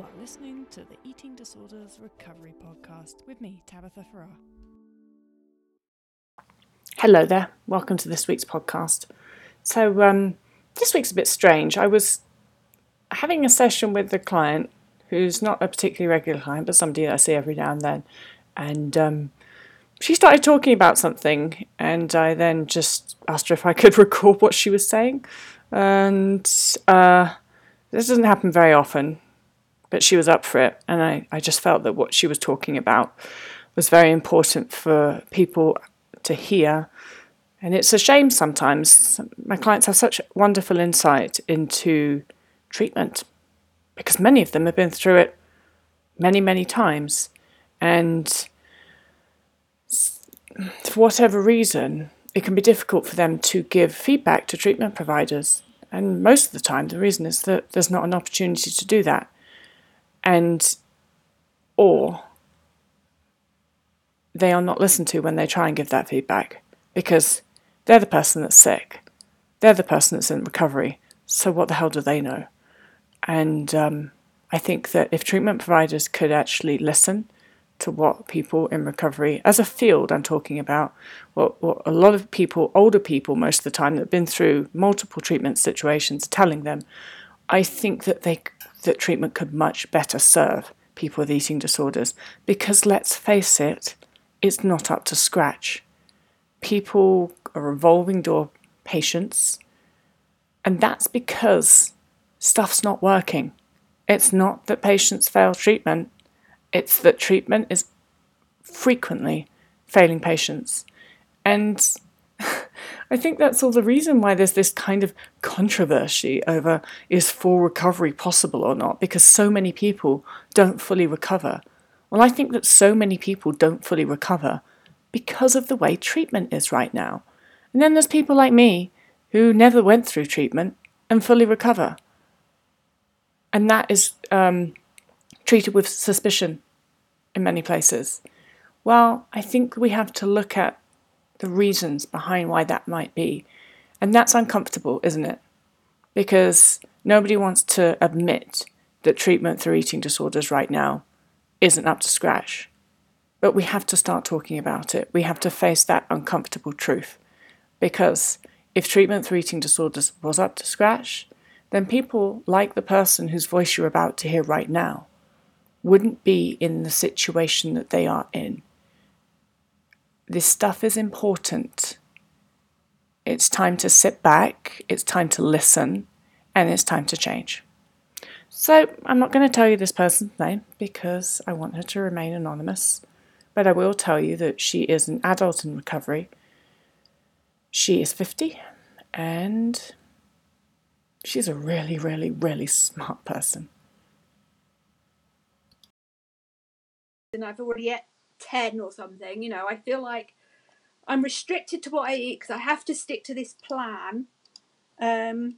You are listening to the Eating Disorders Recovery Podcast with me, Tabitha Farrar. Hello there, welcome to this week's podcast. So, um, this week's a bit strange. I was having a session with a client who's not a particularly regular client, but somebody that I see every now and then, and um, she started talking about something, and I then just asked her if I could record what she was saying. And uh, this doesn't happen very often, but she was up for it. And I, I just felt that what she was talking about was very important for people to hear. And it's a shame sometimes. My clients have such wonderful insight into treatment because many of them have been through it many, many times. And for whatever reason, it can be difficult for them to give feedback to treatment providers. And most of the time, the reason is that there's not an opportunity to do that. And, or they are not listened to when they try and give that feedback because they're the person that's sick. They're the person that's in recovery. So, what the hell do they know? And um, I think that if treatment providers could actually listen to what people in recovery, as a field, I'm talking about, what, what a lot of people, older people most of the time, that have been through multiple treatment situations, telling them, I think that they that treatment could much better serve people with eating disorders because let's face it, it's not up to scratch. People are revolving door patients, and that's because stuff's not working. It's not that patients fail treatment, it's that treatment is frequently failing patients. And I think that's all the reason why there's this kind of controversy over is full recovery possible or not, because so many people don't fully recover. Well, I think that so many people don't fully recover because of the way treatment is right now. And then there's people like me who never went through treatment and fully recover. And that is um, treated with suspicion in many places. Well, I think we have to look at the reasons behind why that might be. And that's uncomfortable, isn't it? Because nobody wants to admit that treatment for eating disorders right now isn't up to scratch. But we have to start talking about it. We have to face that uncomfortable truth. Because if treatment for eating disorders was up to scratch, then people like the person whose voice you're about to hear right now wouldn't be in the situation that they are in. This stuff is important. It's time to sit back, it's time to listen, and it's time to change. So, I'm not going to tell you this person's name because I want her to remain anonymous, but I will tell you that she is an adult in recovery. She is 50 and she's a really, really, really smart person. and I've already 10 or something, you know, I feel like I'm restricted to what I eat because I have to stick to this plan. Um,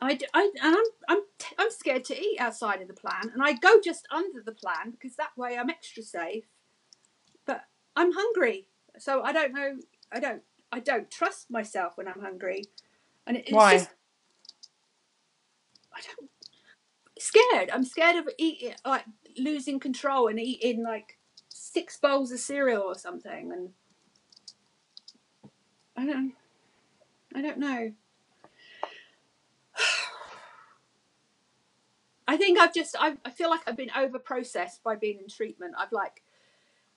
I, I, and I'm, I'm, I'm scared to eat outside of the plan, and I go just under the plan because that way I'm extra safe. But I'm hungry, so I don't know. I don't. I don't trust myself when I'm hungry, and it's Why? just. I don't. Scared. I'm scared of eating, like losing control and eating like six bowls of cereal or something, and I don't. I don't know. I think I've just I, I feel like I've been over processed by being in treatment. I've like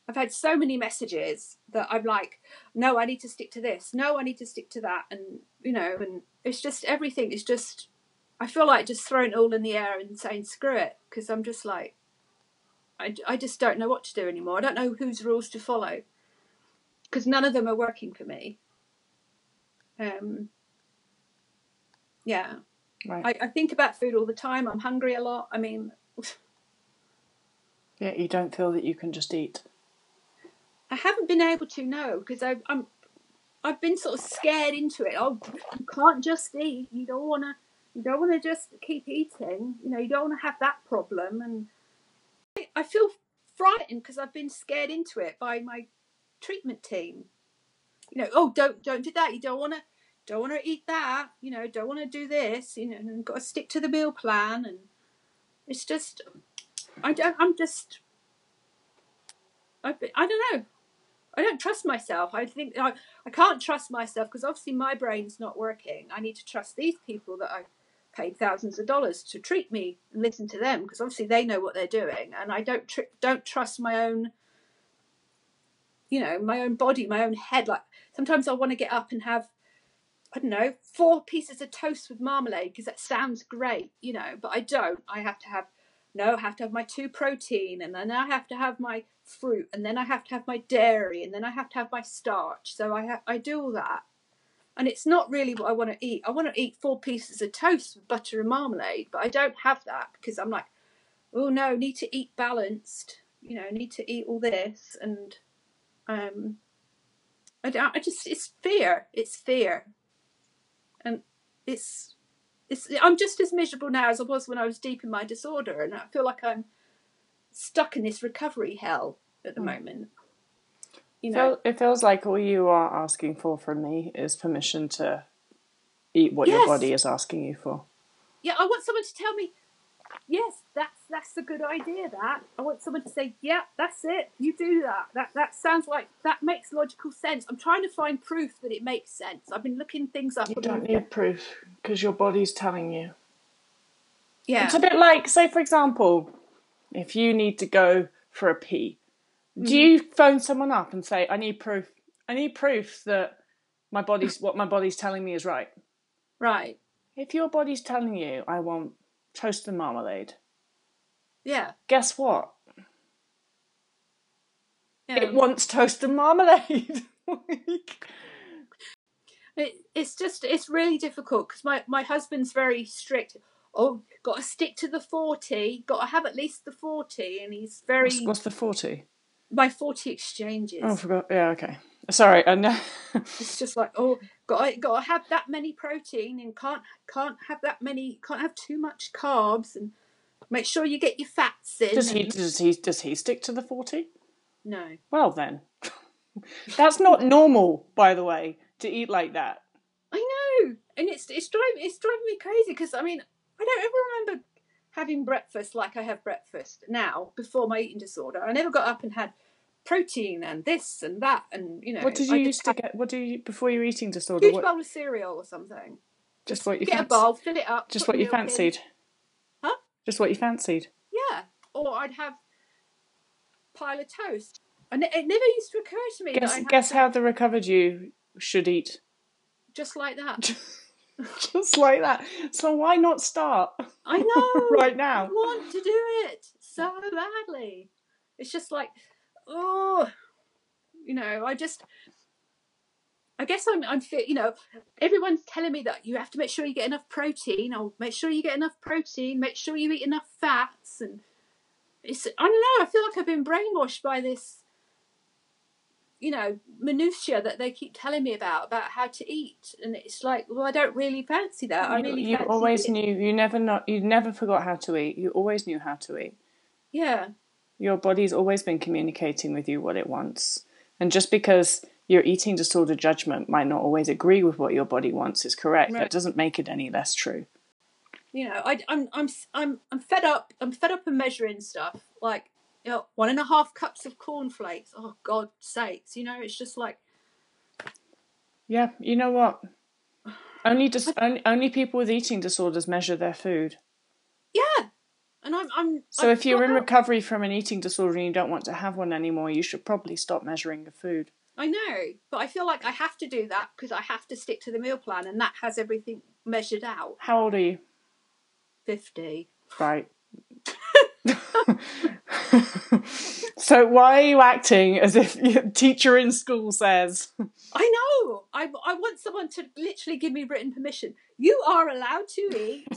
I've had so many messages that I'm like, no, I need to stick to this. No, I need to stick to that. And you know, and it's just everything is just I feel like just throwing it all in the air and saying screw it because I'm just like I, I just don't know what to do anymore. I don't know whose rules to follow because none of them are working for me. Um, yeah, Right. I, I think about food all the time. I'm hungry a lot. I mean, yeah, you don't feel that you can just eat. I haven't been able to know because I've I'm I've been sort of scared into it. Oh, you can't just eat. You don't want to. You don't want to just keep eating. You know, you don't want to have that problem. And I- feel frightened because I've been scared into it by my treatment team. You know, oh, don't don't do that. You don't want to don't want to eat that. You know, don't want to do this. You know, and got to stick to the meal plan. And It's just, I don't. I'm just. I, I don't know. I don't trust myself. I think I, I can't trust myself because obviously my brain's not working. I need to trust these people that I paid thousands of dollars to treat me and listen to them because obviously they know what they're doing, and I don't tr- don't trust my own. You know, my own body, my own head. Like sometimes I want to get up and have, I don't know, four pieces of toast with marmalade because that sounds great, you know, but I don't. I have to have no, I have to have my two protein, and then I have to have my fruit, and then I have to have my dairy, and then I have to have my starch. So I ha- I do all that, and it's not really what I want to eat. I want to eat four pieces of toast with butter and marmalade, but I don't have that because I'm like, oh no, need to eat balanced. You know, need to eat all this, and um, I don't. I just it's fear. It's fear, and it's it's I'm just as miserable now as I was when I was deep in my disorder, and I feel like I'm stuck in this recovery hell at the Mm. moment. You know, It feels like all you are asking for from me is permission to eat what your body is asking you for. yeah, I want someone to tell me, yes, that's that's a good idea. That I want someone to say, yeah, that's it. You do that. That that sounds like that makes logical sense. I'm trying to find proof that it makes sense. I've been looking things up. You don't need proof because your body's telling you. yeah, It's a bit like, say, for example, if you need to go for a pee, do mm-hmm. you phone someone up and say, "I need proof. I need proof that my body's what my body's telling me is right." Right. If your body's telling you, "I want toast and marmalade," yeah. Guess what? Yeah. It wants toast and marmalade. it, it's just it's really difficult because my my husband's very strict oh, got to stick to the 40, got to have at least the 40. And he's very. What's, what's the 40? by 40 exchanges. Oh, I forgot. Yeah, okay. Sorry, I know. it's just like, oh, got got to have that many protein and can't can't have that many can't have too much carbs and make sure you get your fats in. Does he does he does he stick to the 40? No. Well then. That's not normal, by the way, to eat like that. I know. And it's it's driving it's driving me crazy because I mean, I don't ever remember having breakfast like I have breakfast now before my eating disorder. I never got up and had protein and this and that and you know. What did you I used to get? What do you before your eating disorder? huge What, bowl of cereal or something. just what you Get a bowl, fill it up. Just what you milk in. fancied? Huh? Just what you fancied? Yeah, or I'd have pile of toast. And it, it never used to occur to me Guess guess to- how the recovered you should eat. just like that. Just like that. So why not start I know. right I now? want to do it so badly. It's just like, oh, you know, I just, I guess I'm, I'm fit. You know, everyone's telling me that you have to make sure you get enough protein. Or make sure you get enough protein. Make sure you eat enough fats. And it's, I don't know. I feel like I've been brainwashed by this. You know, minutia that they keep telling me about about how to eat, and it's like, well, I don't really fancy that. I You, really you always it. knew. You never not. You never forgot how to eat. You always knew how to eat. Yeah, Your body's always been communicating with you what it wants. And just because your eating disorder judgment might not always agree with what your body wants is correct, Right. that doesn't make it any less true. you know, I, I'm I'm I'm I'm fed up. I'm fed up of measuring stuff like you know one and a half cups of cornflakes. Oh God sakes! You know, it's just like Yeah, you know what? Only dis- only, only people with eating disorders measure their food. yeah, and I'm I'm. So I've if you're in recovery from an eating disorder and you don't want to have one anymore, you should probably stop measuring your food. I know, but I feel like I have to do that because I have to stick to the meal plan, and that has everything measured out. How old are you? Fifty. Right. so why are you acting as if your teacher in school says? I know. I I want someone to literally give me written permission. You are allowed to eat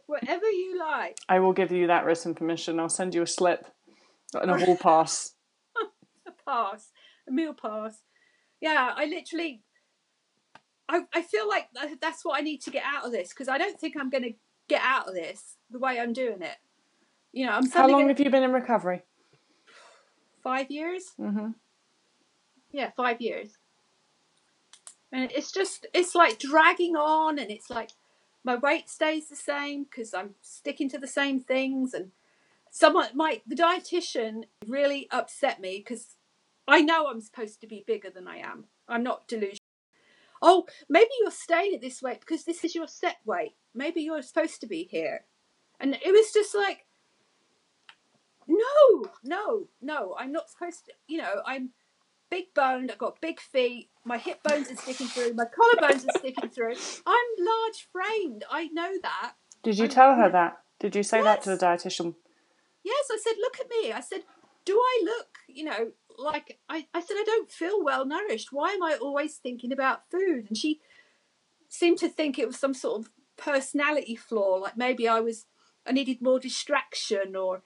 whatever you like. I will give you that written permission. I'll send you a slip and a hall pass. a pass, a meal pass. Yeah, I literally, I, I feel like that's what I need to get out of this because I don't think I'm going to get out of this the way I'm doing it. You know, I'm How long have you been in recovery? five years. hmm Yeah, five years. And it's just, it's like dragging on, and it's like, my weight stays the same because I'm sticking to the same things. And someone, my the dietitian really upset me because I know I'm supposed to be bigger than I am. I'm not delusional. Oh, maybe you're staying at this weight because this is your set weight. Maybe you're supposed to be here. And it was just like, no, no, no, I'm not supposed to, you know, I'm big boned, I've got big feet, my hip bones are sticking through, my collarbones are sticking through. I'm large framed, I know that. Did you I'm- tell her that? Did you say that to the dietitian? Yes, I said, look at me. I said, do I look, you know, like I, I said, I don't feel well nourished. Why am I always thinking about food? And she seemed to think it was some sort of personality flaw, like maybe I was, I needed more distraction or,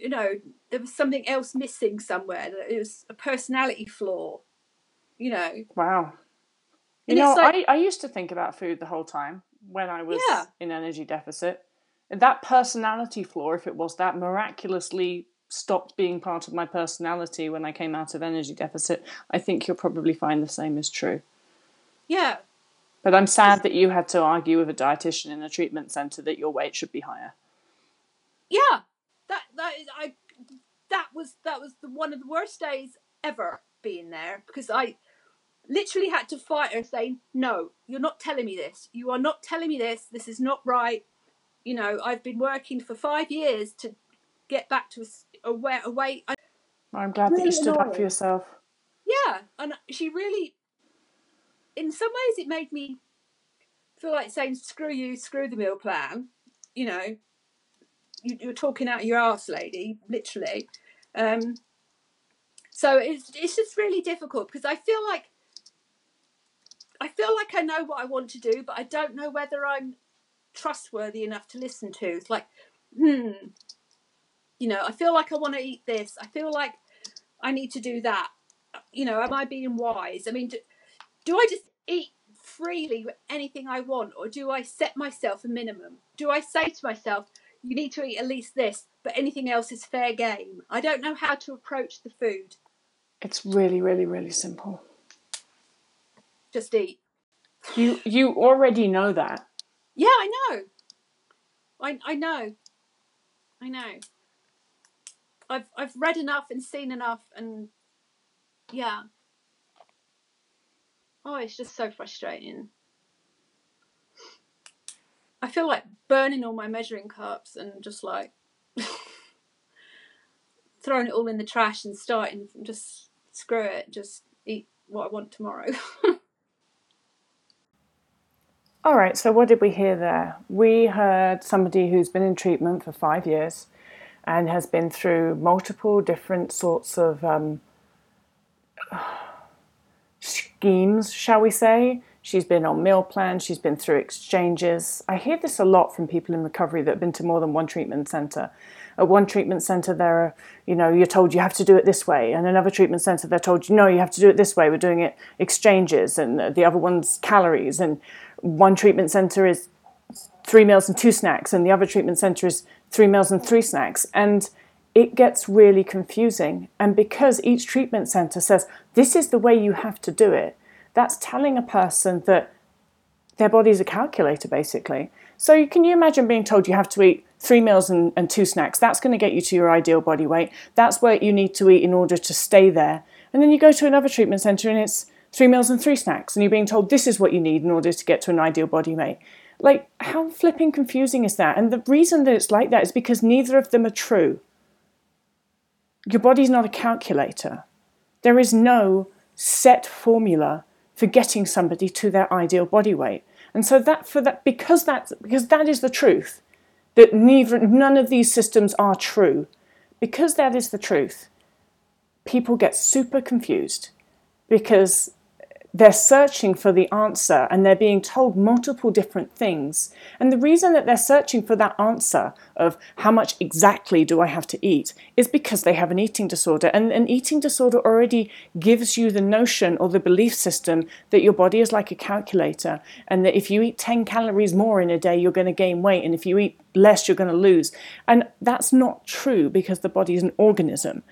you know, there was something else missing somewhere. That it was a personality flaw, you know. Wow. You And know, like- I, I used to think about food the whole time when I was Yeah. in energy deficit. And that personality flaw, if it was that, miraculously stopped being part of my personality when I came out of energy deficit. I think you'll probably find the same is true. Yeah, But I'm sad that you had to argue with a dietitian in a treatment center that your weight should be higher. yeah. That that is I. That was that was the, one of the worst days ever being there because I literally had to fight her saying, "No, you're not telling me this. You are not telling me this. This is not right. You know, I've been working for five years to get back to a, s- a, weight. I'm glad that you Really stood up for yourself. yeah, and she really, in some ways, it made me feel like saying, "Screw you, screw the meal plan." You know, you, you're talking out your arse, lady, literally. Um, so it's it's just really difficult because I feel like I feel like I know what I want to do, but I don't know whether I'm trustworthy enough to listen to. It's like, hmm, you know, I feel like I want to eat this. I feel like I need to do that. You know, am I being wise? I mean, do, do I just eat freely with anything I want, or do I set myself a minimum? Do I say to myself, you need to eat at least this, but anything else is fair game? I don't know how to approach the food. It's really, really, really simple. Just eat. You you already know that. Yeah, I know. I I know. I know. I've I've read enough and seen enough and yeah. Oh, it's just so frustrating. I feel like burning all my measuring cups and just like throwing it all in the trash and starting just screw it, just eat what I want tomorrow. All right, so what did we hear there? We heard somebody who's been in treatment for five years and has been through multiple different sorts of um, schemes, shall we say. She's been on meal plans, she's been through exchanges. I hear this a lot from people in recovery that have been to more than one treatment centre. At one treatment centre, there are, you know, you're told you have to do it this way, and another treatment centre, they're told, you no, you have to do it this way. We're doing it exchanges, and the other one's calories, and one treatment centre is three meals and two snacks, and the other treatment centre is three meals and three snacks. And it gets really confusing. And because each treatment centre says, this is the way you have to do it, that's telling a person that their body's a calculator, basically. So can you imagine being told you have to eat three meals and, and two snacks? That's going to get you to your ideal body weight. That's what you need to eat in order to stay there. And then you go to another treatment centre and it's three meals and three snacks, and you're being told this is what you need in order to get to an ideal body weight. Like, how flipping confusing is that? And the reason that it's like that is because neither of them are true. Your body's not a calculator. There is no set formula for getting somebody to their ideal body weight. And so that for that because that because that is the truth, that neither none of these systems are true. Because that is the truth, people get super confused because they're searching for the answer and they're being told multiple different things. And the reason that they're searching for that answer of how much exactly do I have to eat is because they have an eating disorder. And an eating disorder already gives you the notion or the belief system that your body is like a calculator and that if you eat 10 calories more in a day, you're going to gain weight. And if you eat less, you're going to lose. And that's not true because the body is an organism.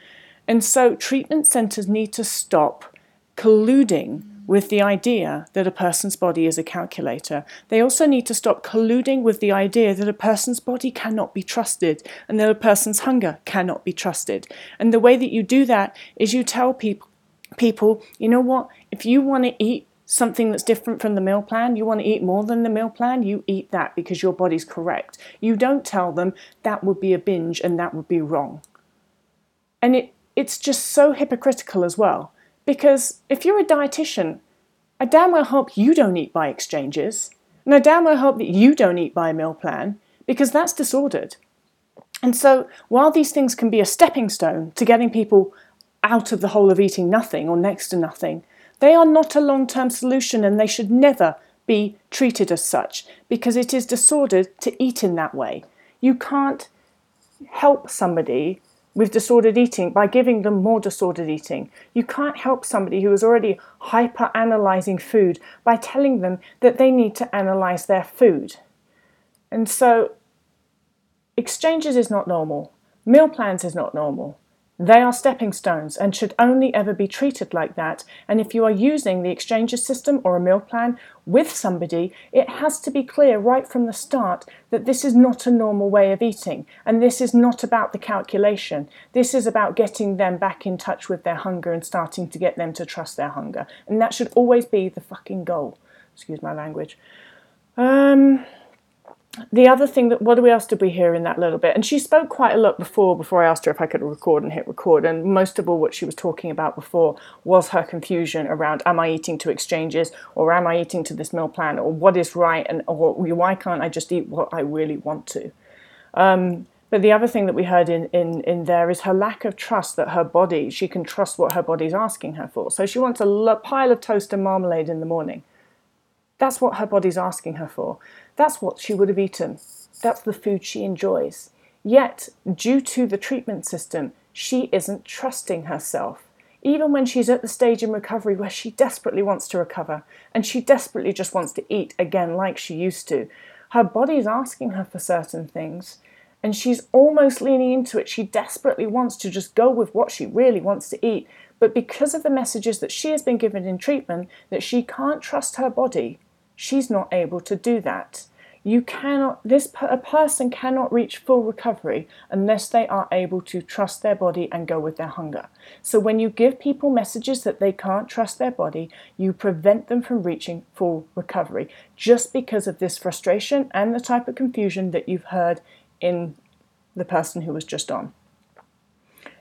And so treatment centers need to stop colluding with the idea that a person's body is a calculator. They also need to stop colluding with the idea that a person's body cannot be trusted and that a person's hunger cannot be trusted. And the way that you do that is you tell people people, you know what, if you want to eat something that's different from the meal plan, you want to eat more than the meal plan, you eat that because your body's correct. You don't tell them that would be a binge and that would be wrong. And it it's just so hypocritical as well because if you're a dietitian, I damn well hope you don't eat by exchanges. And I damn well hope that you don't eat by a meal plan because that's disordered. And so, while these things can be a stepping stone to getting people out of the hole of eating nothing or next to nothing, they are not a long term solution and they should never be treated as such because it is disordered to eat in that way. You can't help somebody with disordered eating by giving them more disordered eating. You can't help somebody who is already hyper analyzing food by telling them that they need to analyze their food. And so, exchanges is not normal, meal plans is not normal. They are stepping stones and should only ever be treated like that. And if you are using the exchanges system or a meal plan with somebody, it has to be clear right from the start that this is not a normal way of eating. And this is not about the calculation. This is about getting them back in touch with their hunger and starting to get them to trust their hunger. And that should always be the fucking goal. Excuse my language. Um, the other thing that what do we else did we hear in that little bit? And she spoke quite a lot before before I asked her if I could record and hit record. And most of all, what she was talking about before was her confusion around: Am I eating to exchanges, or am I eating to this meal plan, or what is right, and or why can't I just eat what I really want to? Um, but the other thing that we heard in, in, in there is her lack of trust that her body, she can trust what her body's asking her for. So she wants a pile of toast and marmalade in the morning. That's what her body's asking her for. That's what she would have eaten. That's the food she enjoys. Yet, due to the treatment system, she isn't trusting herself. Even when she's at the stage in recovery where she desperately wants to recover and she desperately just wants to eat again like she used to, her body is asking her for certain things and she's almost leaning into it. She desperately wants to just go with what she really wants to eat. But because of the messages that she has been given in treatment, that she can't trust her body, she's not able to do that. You cannot, this a person cannot reach full recovery unless they are able to trust their body and go with their hunger. So when you give people messages that they can't trust their body, you prevent them from reaching full recovery just because of this frustration and the type of confusion that you've heard in the person who was just on.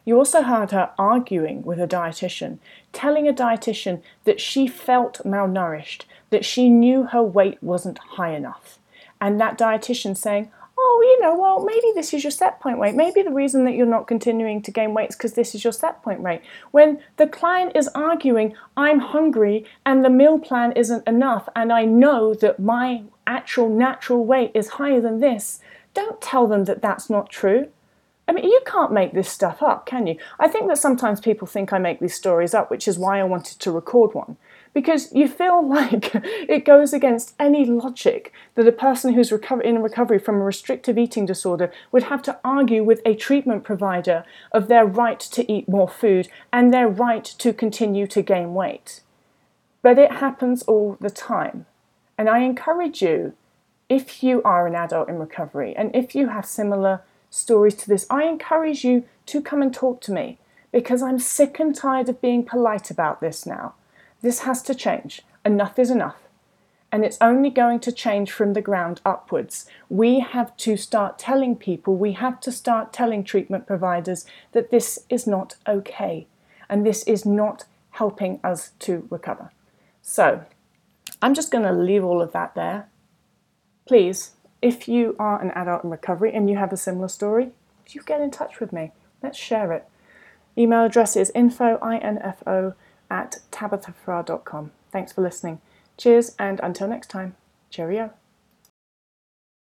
You also heard her arguing with a dietitian, telling a dietitian that she felt malnourished, that she knew her weight wasn't high enough. And that dietitian saying, Oh, you know, well, maybe this is your set point weight. Maybe the reason that you're not continuing to gain weight is because this is your set point weight. When the client is arguing, I'm hungry and the meal plan isn't enough, and I know that my actual natural weight is higher than this, don't tell them that that's not true. I mean, you can't make this stuff up, can you? I think that sometimes people think I make these stories up, which is why I wanted to record one. Because you feel like it goes against any logic that a person who's in recovery from a restrictive eating disorder would have to argue with a treatment provider of their right to eat more food and their right to continue to gain weight. But it happens all the time. And I encourage you, if you are an adult in recovery and if you have similar stories to this, I encourage you to come and talk to me because I'm sick and tired of being polite about this now. This has to change. Enough is enough. And it's only going to change from the ground upwards. We have to start telling people, we have to start telling treatment providers that this is not okay and this is not helping us to recover. So, I'm just going to leave all of that there. Please if you are an adult in recovery and you have a similar story, you get in touch with me. Let's share it. Email address is info, I-N-F-O, at tabithafarrar.com. Thanks for listening. Cheers, and until next time, cheerio.